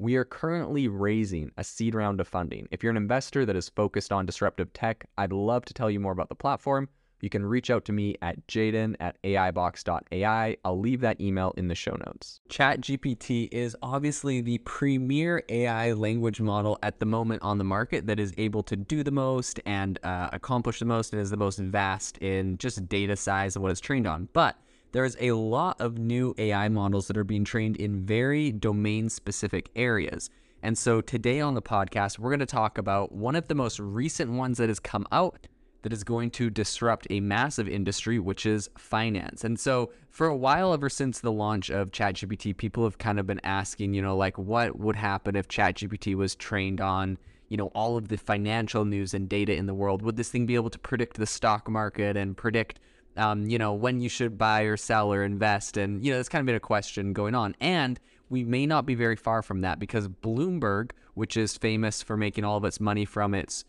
We are currently raising a seed round of funding. If you're an investor that is focused on disruptive tech, I'd love to tell you more about the platform. You can reach out to me at jaeden at aibox.ai. I'll leave that email in the show notes. ChatGPT is obviously the premier AI language model at the moment on the market that is able to do the most and uh, accomplish the most and is the most vast in just data size of what it's trained on. But there's a lot of new AI models that are being trained in very domain specific areas. And so today on the podcast, we're going to talk about one of the most recent ones that has come out that is going to disrupt a massive industry, which is finance. And so, for a while, ever since the launch of ChatGPT, people have kind of been asking, you know, like what would happen if ChatGPT was trained on, you know, all of the financial news and data in the world? Would this thing be able to predict the stock market and predict um, you know, when you should buy or sell or invest. And, you know, that's kind of been a question going on. And we may not be very far from that because Bloomberg, which is famous for making all of its money from its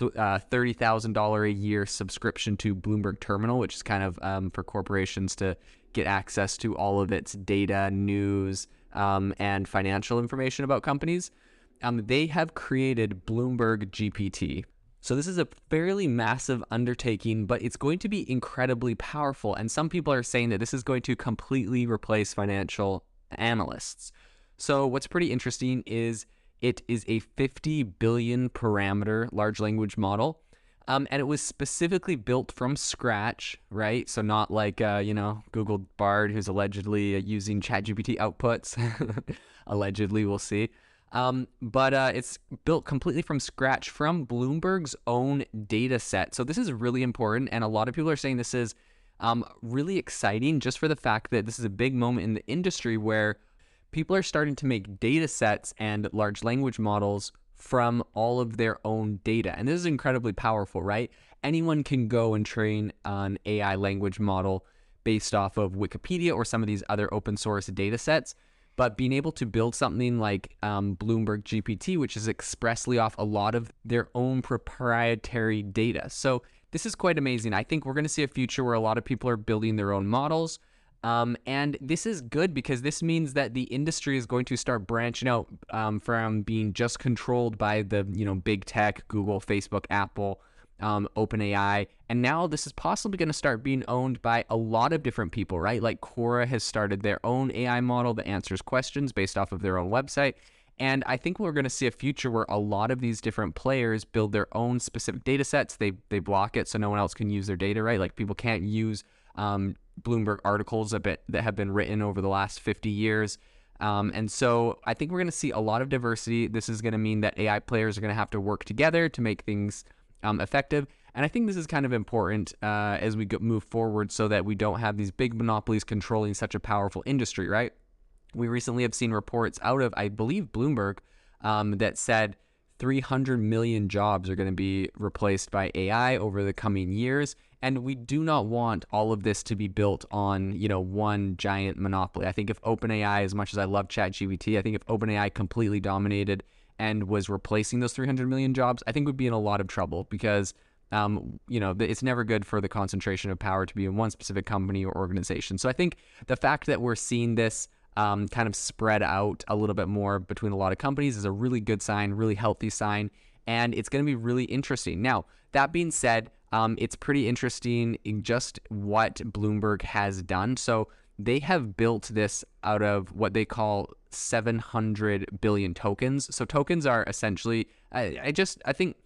uh, $30,000 a year subscription to Bloomberg Terminal, which is kind of um, for corporations to get access to all of its data, news, um, and financial information about companies. Um, they have created Bloomberg GPT. So this is a fairly massive undertaking, but it's going to be incredibly powerful. And some people are saying that this is going to completely replace financial analysts. So what's pretty interesting is it is a 50 billion parameter large language model. Um, and it was specifically built from scratch, right? So not like uh, you know Google Bard, who's allegedly uh, using ChatGPT outputs. allegedly, we'll see. Um, but uh, it's built completely from scratch from Bloomberg's own data set. So this is really important. And a lot of people are saying this is um, really exciting just for the fact that this is a big moment in the industry where people are starting to make data sets and large language models from all of their own data. And this is incredibly powerful, right? Anyone can go and train an AI language model based off of Wikipedia or some of these other open source data sets. But being able to build something like um, Bloomberg GPT, which is expressly off a lot of their own proprietary data. So this is quite amazing. I think we're going to see a future where a lot of people are building their own models. Um, and this is good because this means that the industry is going to start branching out um, from being just controlled by the you know big tech, Google, Facebook, Apple, um, OpenAI. And now this is possibly going to start being owned by a lot of different people, right? Like Quora has started their own AI model that answers questions based off of their own website. And I think we're going to see a future where a lot of these different players build their own specific data sets. They, they block it so no one else can use their data, right? Like people can't use um, Bloomberg articles that, have been written over the last 50 years. Um, and so I think we're going to see a lot of diversity. This is going to mean that AI players are going to have to work together to make things um, effective. And I think this is kind of important uh, as we go, move forward so that we don't have these big monopolies controlling such a powerful industry, right? We recently have seen reports out of, I believe, Bloomberg um, that said 300 million jobs are going to be replaced by AI over the coming years. And we do not want all of this to be built on, you know, one giant monopoly. I think if OpenAI, as much as I love ChatGPT, I think if OpenAI completely dominated and was replacing those 300 million jobs, I think would be in a lot of trouble because, um, you know, it's never good for the concentration of power to be in one specific company or organization. So I think the fact that we're seeing this um, kind of spread out a little bit more between a lot of companies is a really good sign, really healthy sign, and it's going to be really interesting. Now, that being said, um, it's pretty interesting in just what Bloomberg has done. So they have built this out of what they call 700 billion tokens. So tokens are essentially, I, I just, I think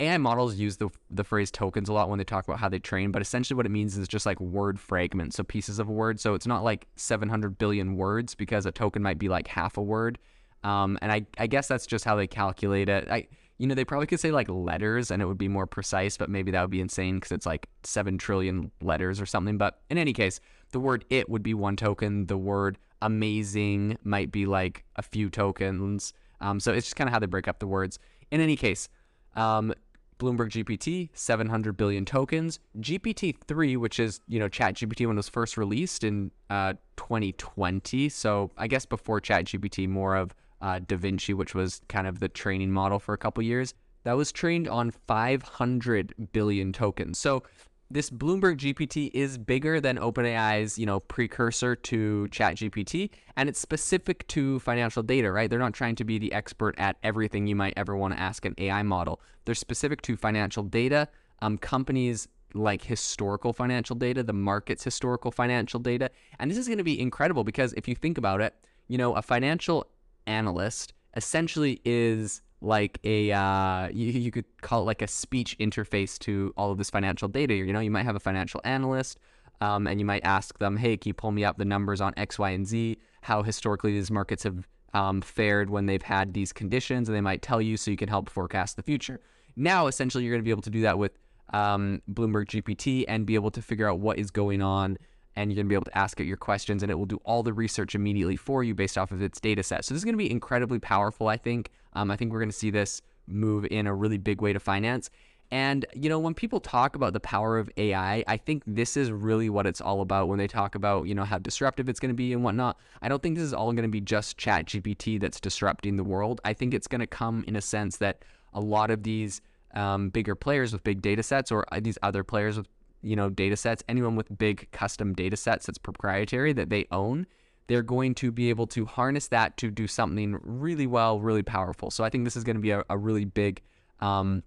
AI models use the the phrase tokens a lot when they talk about how they train, but essentially what it means is just like word fragments, so pieces of a word. So it's not like 700 billion words because a token might be like half a word. Um, and I, I guess that's just how they calculate it. I, you know, they probably could say like letters and it would be more precise, but maybe that would be insane because it's like 7 trillion letters or something. But in any case, the word it would be one token. The word amazing might be like a few tokens. Um, so it's just kind of how they break up the words. In any case, um, Bloomberg GPT, 700 billion tokens. GPT-3, which is, you know, ChatGPT when it was first released in uh, 2020. So I guess before ChatGPT, more of uh, DaVinci, which was kind of the training model for a couple years. That was trained on 500 billion tokens. So this Bloomberg GPT is bigger than OpenAI's, you know, precursor to ChatGPT, and it's specific to financial data, right? They're not trying to be the expert at everything you might ever want to ask an AI model. They're specific to financial data. Um, companies like historical financial data, the market's historical financial data, and this is going to be incredible because if you think about it, you know, a financial analyst essentially is like a uh, you, you could call it like a speech interface to all of this financial data. You know, you might have a financial analyst, um, and you might ask them, "Hey, can you pull me up the numbers on X, Y, and Z? How historically these markets have um, fared when they've had these conditions?" And they might tell you, so you can help forecast the future. Now, essentially, you're going to be able to do that with um, Bloomberg GPT and be able to figure out what is going on and you're going to be able to ask it your questions and it will do all the research immediately for you based off of its data set. So this is going to be incredibly powerful, I think. Um, I think we're going to see this move in a really big way to finance. And, you know, when people talk about the power of AI, I think this is really what it's all about when they talk about, you know, how disruptive it's going to be and whatnot. I don't think this is all going to be just Chat GPT that's disrupting the world. I think it's going to come in a sense that a lot of these um, bigger players with big data sets or uh, these other players with you know data sets anyone with big custom data sets that's proprietary that they own they're going to be able to harness that to do something really well really powerful. So i think this is going to be a, a really big um,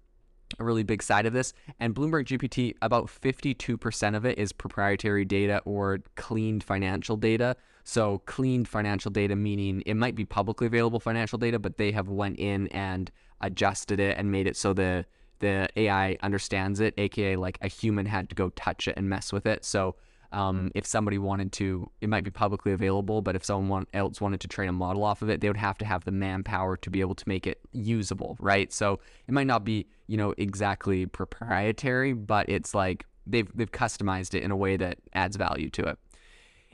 a really big side of this. And bloomberg gpt about 52% of it is proprietary data or cleaned financial data. So cleaned financial data meaning it might be publicly available financial data but they have went in and adjusted it and made it so the the AI understands it, aka like a human had to go touch it and mess with it. So um, mm. if somebody wanted to, it might be publicly available, but if someone else wanted to train a model off of it, they would have to have the manpower to be able to make it usable, right? So it might not be, you know, exactly proprietary, but it's like they've they've customized it in a way that adds value to it.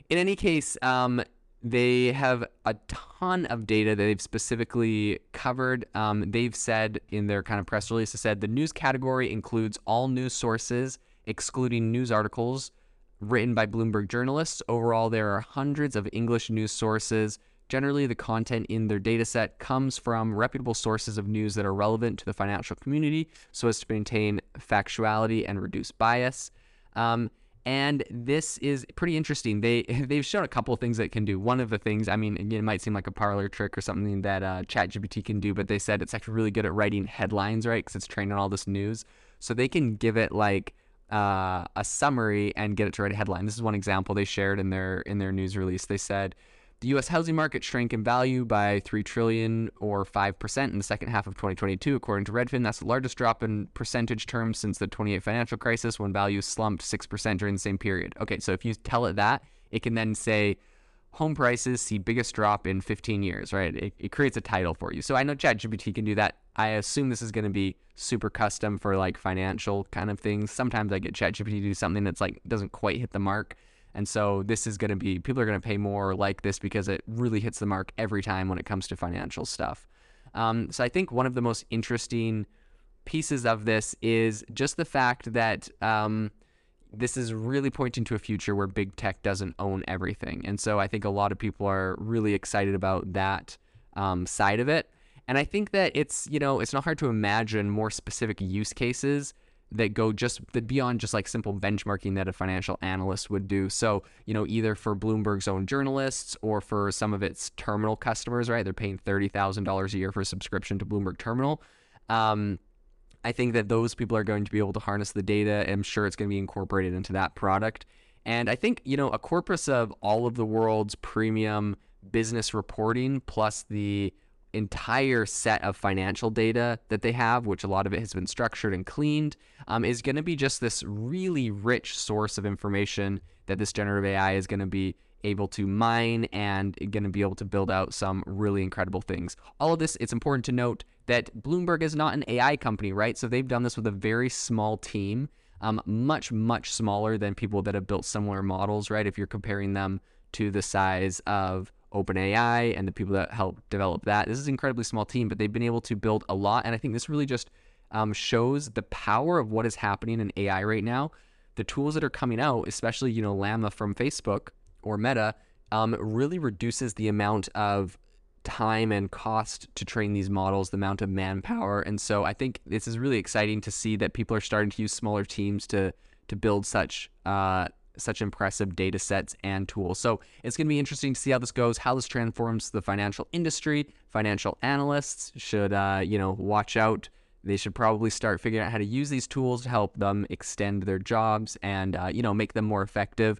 In any case, um, they have a ton of data that they've specifically covered. Um, they've said in their kind of press release, they said the news category includes all news sources, excluding news articles written by Bloomberg journalists. Overall, there are hundreds of English news sources. Generally, the content in their dataset comes from reputable sources of news that are relevant to the financial community so as to maintain factuality and reduce bias. Um, and this is pretty interesting. They they've shown a couple of things that can do. One of the things, I mean, it might seem like a parlor trick or something that uh, ChatGPT can do, but they said it's actually really good at writing headlines, right? Because it's trained on all this news, so they can give it like uh, a summary and get it to write a headline. This is one example they shared in their in their news release. They said the U.S. housing market shrank in value by three trillion or five percent in the second half of 2022, according to Redfin. That's the largest drop in percentage terms since the 28 financial crisis, when values slumped six percent during the same period. Okay, so if you tell it that, it can then say home prices see biggest drop in 15 years, right? It, it creates a title for you. So I know ChatGPT can do that. I assume this is going to be super custom for like financial kind of things. Sometimes I get ChatGPT to do something that's like doesn't quite hit the mark. And so this is going to be, people are going to pay more like this because it really hits the mark every time when it comes to financial stuff. Um, so I think one of the most interesting pieces of this is just the fact that um, this is really pointing to a future where big tech doesn't own everything. And so I think a lot of people are really excited about that um, side of it. And I think that it's, you know, it's not hard to imagine more specific use cases that go just that beyond just like simple benchmarking that a financial analyst would do. So, you know, either for Bloomberg's own journalists or for some of its terminal customers, right? They're paying $30,000 a year for a subscription to Bloomberg Terminal. Um, I think that those people are going to be able to harness the data. I'm sure it's going to be incorporated into that product. And I think, you know, a corpus of all of the world's premium business reporting plus the entire set of financial data that they have, which a lot of it has been structured and cleaned, um, is going to be just this really rich source of information that this generative AI is going to be able to mine and going to be able to build out some really incredible things. All of this, it's important to note that Bloomberg is not an AI company, right? So they've done this with a very small team, um, much, much smaller than people that have built similar models, right? If you're comparing them to the size of OpenAI and the people that help develop that. This is an incredibly small team, but they've been able to build a lot. And I think this really just um, shows the power of what is happening in AI right now. The tools that are coming out, especially you know Llama from Facebook or Meta, um, really reduces the amount of time and cost to train these models, the amount of manpower. And so I think this is really exciting to see that people are starting to use smaller teams to to build such uh, such impressive data sets and tools. So it's going to be interesting to see how this goes, how this transforms the financial industry. Financial analysts should, uh, you know, watch out. They should probably start figuring out how to use these tools to help them extend their jobs and, uh, you know, make them more effective.